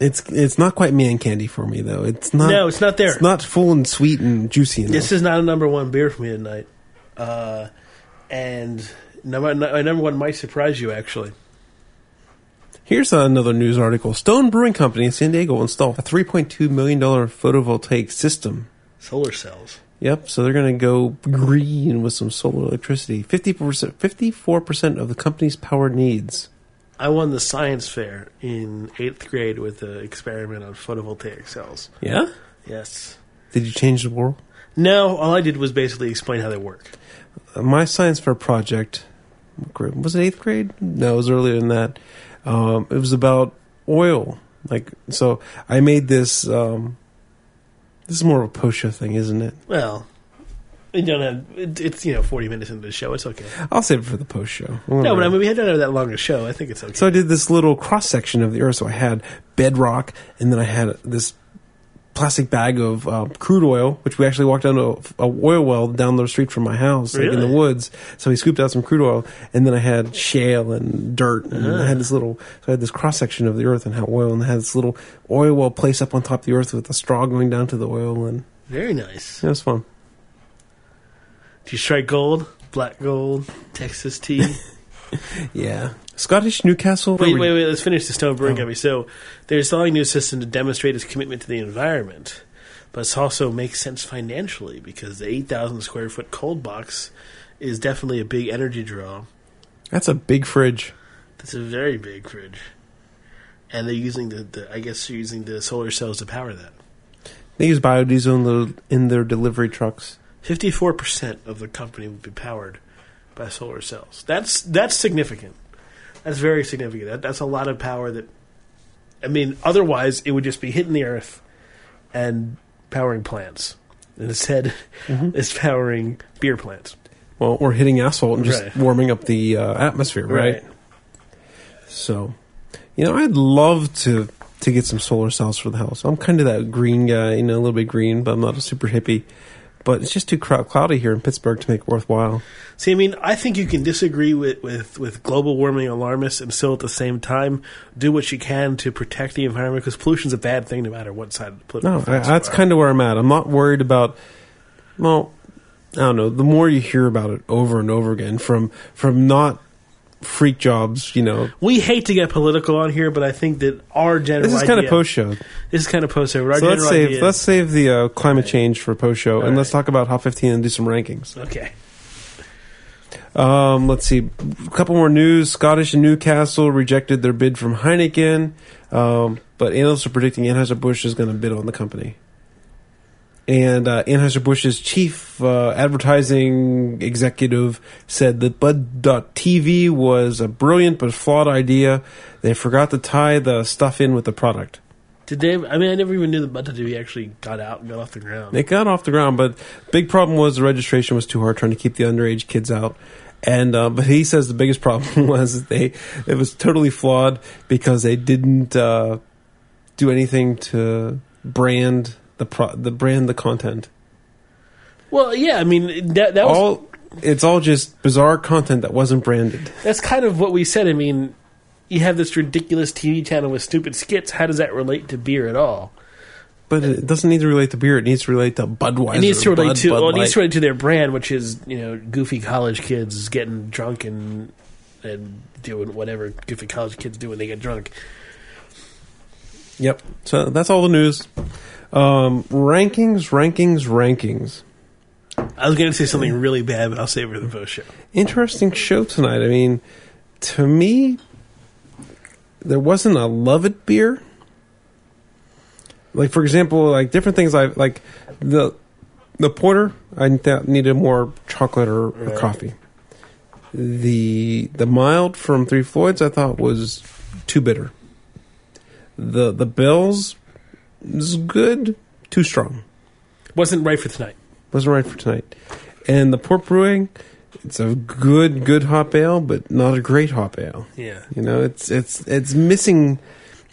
It's it's not quite man candy for me though. It's not. No, it's not there. It's not full and sweet and juicy enough. This is not a number one beer for me tonight. Uh, and number, my number one might surprise you, actually. Here's another news article. Stone Brewing Company in San Diego installed a 3.2 million dollar photovoltaic system. Solar cells. Yep. So they're going to go green with some solar electricity. 50%, 54% of the company's power needs. I won the science fair in eighth grade with an experiment on photovoltaic cells. Yeah? Yes. Did you change the world? No, all I did was basically explain how they work. Uh, My science fair project, was it eighth grade? No, it was earlier than that. Um, it was about oil. Like, so I made this, um, this is more of a post show thing, isn't it? Well, you don't have. It, it's you know forty minutes into the show. It's okay. I'll save it for the post show. No, but I mean we had to have that long a show. I think it's okay. So I did this little cross section of the earth. So I had bedrock, and then I had this plastic bag of uh, crude oil, which we actually walked down to a, a oil well down the street from my house, like in the Really? woods. So we scooped out some crude oil, and then I had shale and dirt, and I had this little. So I had this cross section of the earth and how oil, and I had this little oil well placed up on top of the earth with a straw going down to the oil, and Very nice. it was fun. Do you strike gold? Black gold? Texas tea? Yeah, Scottish Newcastle. wait, wait, wait. Let's finish the Stone Brewing Oh. Company. So they're installing a new system to demonstrate its commitment to the environment, but it also makes sense financially because the eight thousand square foot cold box is definitely a big energy draw. That's a big fridge. That's a very big fridge, and they're using the, the I guess they're using the solar cells to power that. They use biodiesel in, the, in their delivery trucks. Fifty-four percent of the company will be powered by solar cells. That's that's significant. That's very significant. That, that's a lot of power. That I mean, otherwise it would just be hitting the earth and powering plants. And instead, it's powering beer plants. Well, or hitting asphalt and just Right. warming up the uh, atmosphere, right? Right. So, you know, I'd love to to get some solar cells for the house. I'm kind of that green guy, you know, a little bit green, but I'm not a super hippie. But it's just too cloudy here in Pittsburgh to make it worthwhile. See, I mean, I think you can disagree with, with, with global warming alarmists and still at the same time do what you can to protect the environment because pollution's a bad thing no matter what side of the political No, I, that's kind of where I'm at. I'm not worried about. Well, I don't know. The more you hear about it over and over again from from not freak jobs, you know. We hate to get political on here, but I think that our general This is kind of idea- post show. This is kind of post show. So let's save idea let's save the uh, climate change for post show, and All let's talk about Hop 15 and do some rankings. okay. Um, let's see, a couple more news. Scottish and Newcastle rejected their bid from Heineken, um, but analysts are predicting Anheuser Busch is going to bid on the company. And uh, Anheuser Busch's chief uh, advertising executive said that Bud.TV was a brilliant but flawed idea. They forgot to tie the stuff in with the product. Did they? I mean, I never even knew that Bud TV actually got out and got off the ground. It got off the ground, but big problem was the registration was too hard, trying to keep the underage kids out. And uh, but he says the biggest problem was that they it was totally flawed because they didn't uh, do anything to brand the pro- the brand the content. well, yeah. I mean, that that was All it's all just bizarre content that wasn't branded. that's kind of what we said. I mean, you have this ridiculous TV channel with stupid skits. How does that relate to beer at all? But it doesn't need to relate to beer. It needs to relate to Budweiser. It needs to relate Bud, to Bud well, it needs to relate to their brand, which is you know goofy college kids getting drunk and and doing whatever goofy college kids do when they get drunk. Yep. So that's all the news. Um, rankings, rankings, rankings. I was going to say something really bad, but I'll save it for the post show. interesting show tonight. I mean, to me, there wasn't a love it beer. Like for example, like different things. I like the the porter. I needed more chocolate or, or Right. coffee. The the mild from Three Floyds I thought was too bitter. The the Bills is good, too strong Wasn't right for tonight. wasn't right for tonight. And the port brewing, it's a good, good hop ale, but not a great hop ale. Yeah. You know, it's it's it's missing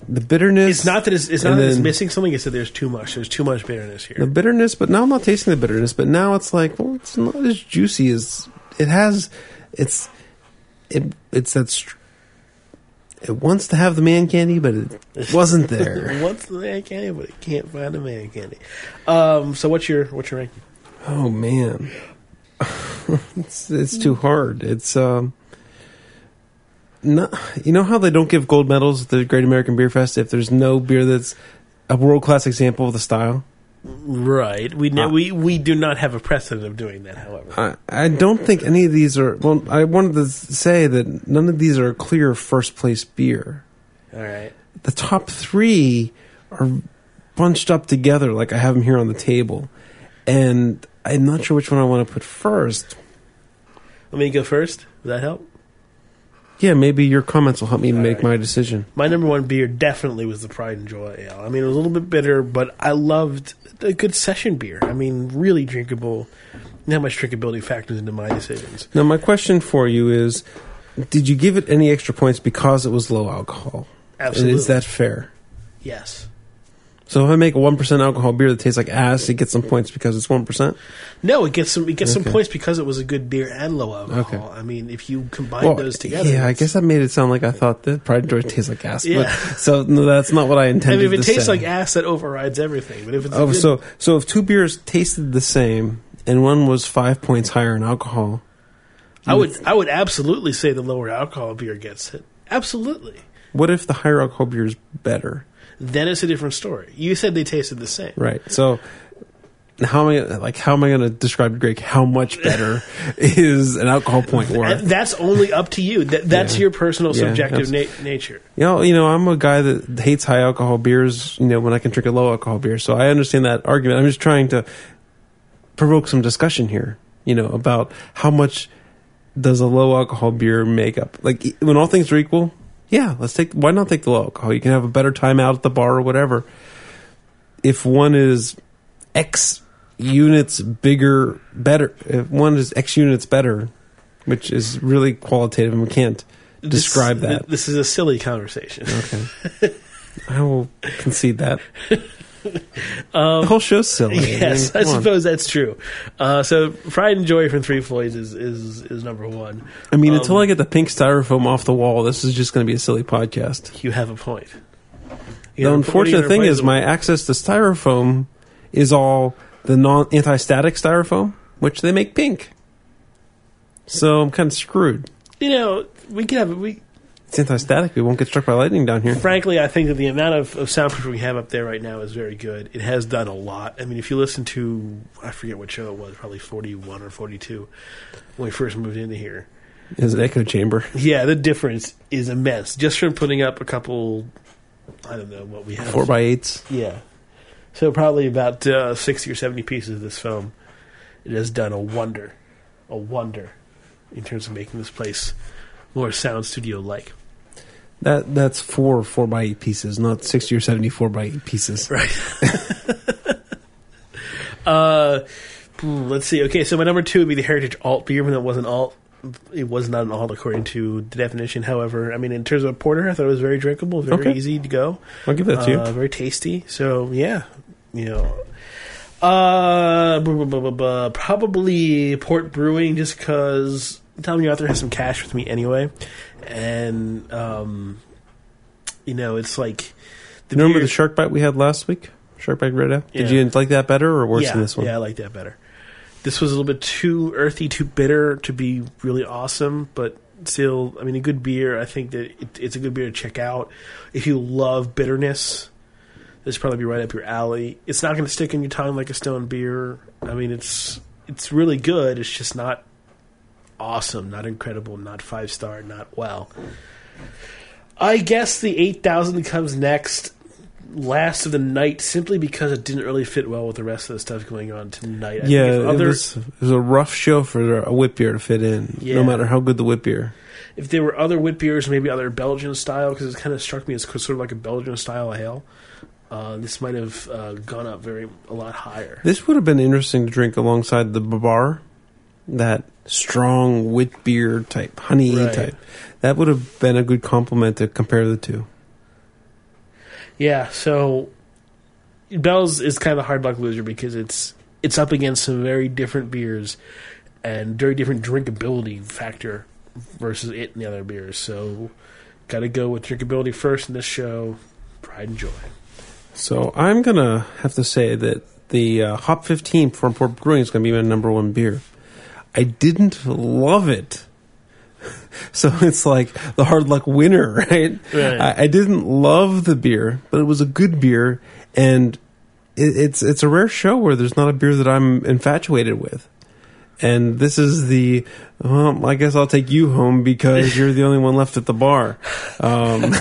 the bitterness. It's not that it's, it's not that it's missing something. It's that there's too much. There's too much bitterness here. the bitterness, but now I'm not tasting the bitterness. But now it's like, well, it's not as juicy as it has. It's it it's that. Str- it wants to have the man candy, but it wasn't there. it wants the man candy? But it can't find the man candy. Um. So what's your what's your ranking? Oh man, it's it's too hard. It's um, not you know how they don't give gold medals at the Great American Beer Fest if there's no beer that's a world class example of the style. Right. We know, Uh, we we do not have a precedent of doing that. However. I I don't think any of these are. Well, I wanted to say that none of these are a clear first place beer. All right. The top three are bunched up together, like I have them here on the table, and I'm not sure which one I want to put first. Let me go first. Does that help? Yeah, maybe your comments will help me make right. my decision. My number one beer definitely was the Pride and Joy Ale. I mean, it was a little bit bitter, but I loved a good session beer. I mean, really drinkable. Not much drinkability factors into my decisions. Now, my question for you is: Did you give it any extra points because it was low alcohol? And Absolutely. is that fair? Yes. So if I make a one percent alcohol beer that tastes like ass, it gets some points because it's one percent. No, it gets some. It gets some points because it was a good beer and low alcohol. Okay. I mean, if you combine those together, yeah, I guess that made it sound like I thought that Pride and Joy tastes like ass. Yeah. But, so no, that's not what I intended. I mean, if it tastes say. like ass, that overrides everything. But if it's oh, good- so so if two beers tasted the same and one was five points higher in alcohol, I would, I would absolutely say the lower alcohol beer gets it. Absolutely. what if the higher alcohol beer is better? Then it's a different story. You said they tasted the same. Right. So how am I like how am I going to describe Greg how much better is an alcohol point worth? that's only up to you. That, that's Yeah. your personal Yeah, subjective na- nature. You know, you know, I'm a guy that hates high alcohol beers. You know, when I can drink a low alcohol beer, so I understand that argument. I'm just trying to provoke some discussion here. You know, about how much does a low alcohol beer make up? Like when all things are equal, yeah, let's take. Why not take the low alcohol? You can have a better time out at the bar or whatever. If one is X units bigger, better. If one is X units better, which is really qualitative, and we can't describe This- that. This is a silly conversation. Okay. I will concede that. The whole show's silly. yes, I, mean, come on. suppose that's true. Uh, so Pride and Joy from Three Floyds is is, is number one. I mean, until Um, I get the pink styrofoam off the wall, this is just going to be a silly podcast. You have a point. The You know, what are you unfortunate thing is, my access to styrofoam is all the non anti-static styrofoam, which they make pink. So I'm kind of screwed. you know we can have we. It's anti-static. We won't get struck by lightning down here. Frankly, I think that the amount of, of soundproofing we have up there right now is very good. It has done a lot. I mean, if you listen to I forget what show it was, probably forty one or forty two, when we first moved into here. Is an echo chamber. Yeah, the difference is immense just from putting up a couple. I don't know what we have. Four by eights. Yeah. So probably about uh, sixty or seventy pieces of this foam. It has done a wonder, a wonder, in terms of making this place more sound studio like. That that's four four by eight pieces, not sixty or seventy four by eight pieces. Right. uh, hmm, let's see. Okay, so my number two would be the Heritage Alt beer, even though it wasn't alt. It was not an alt according to the definition. However, I mean, in terms of porter, I thought it was very drinkable, very Okay. easy to go. I'll give that to you. Uh, very tasty. So yeah, you know, uh, bu- bu- bu- probably Port Brewing, just because Tomme Arthur has some cash with me anyway, and um, you know, it's like the You remember beer- the shark bite we had last week? Shark bite red ale? Did Yeah. you like that better or worse yeah, than this one? Yeah, I like that better. This was a little bit too earthy, too bitter to be really awesome, but still, I mean, a good beer. I think that it, it's a good beer to check out if you love bitterness. This would probably be right up your alley. It's not going to stick in your tongue like a stone beer. I mean, it's it's really good. It's just not awesome, not incredible, not five star, not well. I guess the eight thousand comes next last of the night simply because it didn't really fit well with the rest of the stuff going on tonight. I yeah, if, it, was, it was a rough show for a wit beer to fit in, Yeah. no matter how good the wit beer. if there were other wit beers, maybe other Belgian style, because it kind of struck me as sort of like a Belgian style ale. Uh, this might have uh, gone up very a lot higher. This would have been interesting to drink alongside the Babar, that strong wit beer type, honey Right. type. That would have been a good compliment to compare the two. Yeah, so Bell's is kind of a hard luck loser because it's it's up against some very different beers and very different drinkability factor versus it and the other beers. So, got to go with drinkability first in this show. Pride and joy. So I'm gonna have to say that the uh, Hop 15 from Port Brewing is gonna be my number one beer. I didn't love it. So it's like the hard luck winner, right? Right. I, I didn't love the beer, but it was a good beer, and it, it's it's a rare show where there's not a beer that I'm infatuated with. And this is the, well, I guess I'll take you home because you're the only one left at the bar. Um,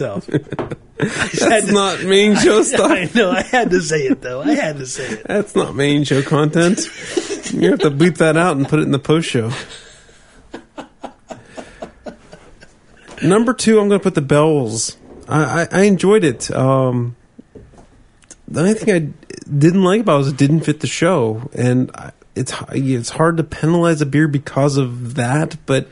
Itself. that's not main show stuff. I know. I had to say it though. I had to say it. That's not main show content. You have to bleep that out and put it in the post show. Number two, I'm going to put the bells. I, I, I enjoyed it. Um, the only thing I didn't like about it was it didn't fit the show, and I, it's it's hard to penalize a beer because of that. But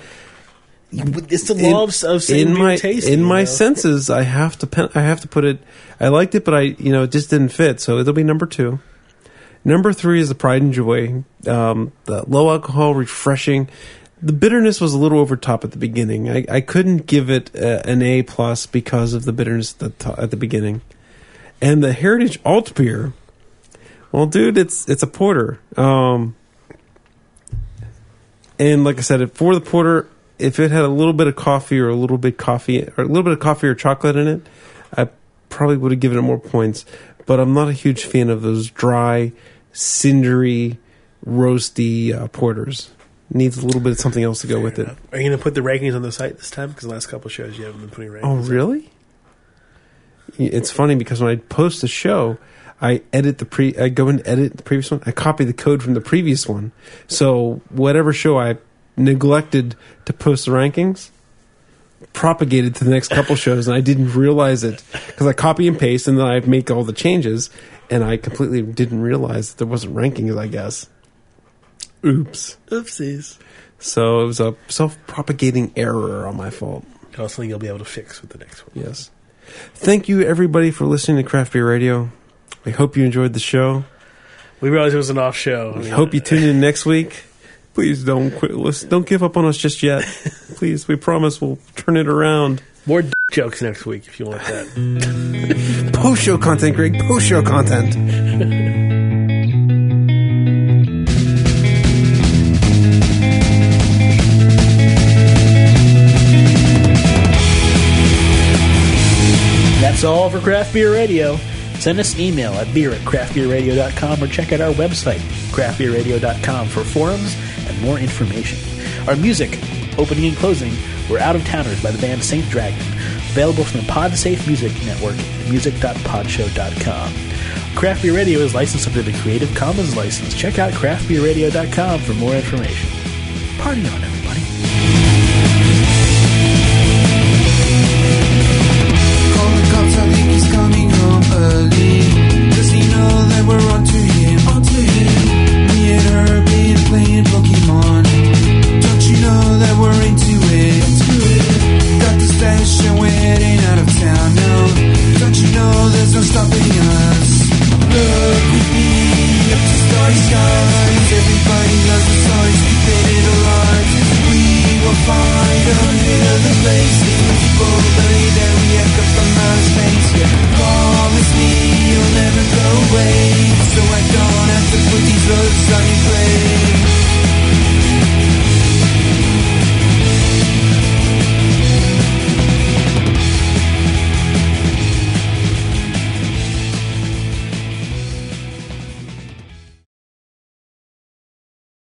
It's the law of, of in my tasting, in my know? senses, I have to pen, I have to put it. I liked it, but I you know it just didn't fit. So it'll be number two. Number three is the Pride and Joy, um, the low alcohol, refreshing. The bitterness was a little over top at the beginning. I, I couldn't give it uh an A plus because of the bitterness at the, at the beginning. And the Heritage Alt beer, well, dude, it's it's a porter. Um, and like I said, for the porter, if it had a little bit of coffee or a little bit coffee or a little bit of coffee or chocolate in it, I probably would have given it more points. But I'm not a huge fan of those dry, cindery, roasty uh, porters. Needs a little bit of something else to go with it. Are you going to put the rankings on the site this time? Because the last couple shows you haven't been putting rankings. Oh, really? It's funny because when I post a show, I edit the pre. I go and edit the previous one. I copy the code from the previous one. So whatever show I neglected to post rankings, propagated to the next couple shows, and I didn't realize it because I copy and paste, and then I make all the changes, and I completely didn't realize that there wasn't rankings. I guess. Oops. Oopsies. So it was a self-propagating error on my fault. And also something you'll be able to fix with the next one. Yes. Thank you, everybody, for listening to Craft Beer Radio. We hope you enjoyed the show. We realized it was an off show. I We mean, hope you tune in next week. Please don't quit. Listen, don't give up on us just yet. Please, we promise we'll turn it around. More d- jokes next week if you want that. Post show content, Greg. Post show content. That's all for Craft Beer Radio. Send us an email at beer at craftbeerradio.com or check out our website, craftbeerradio.com, for forums more information. Our music, opening and closing, were Out of Towners by the band Saint Dragon, available from the PodSafe Music Network at music.podshow.com. Craft Beer Radio is licensed under the Creative Commons license. Check out craftbeerradio.com for more information. Party on, everybody. Playing We're heading out of town now. Don't you know there's no stopping us? Look with me up to starry skies. Everybody loves the stories, keeping it alive. We will find a the place. People believe that we come from outer space. Yeah, promise me you'll never go away, so I don't have to put these looks on your face.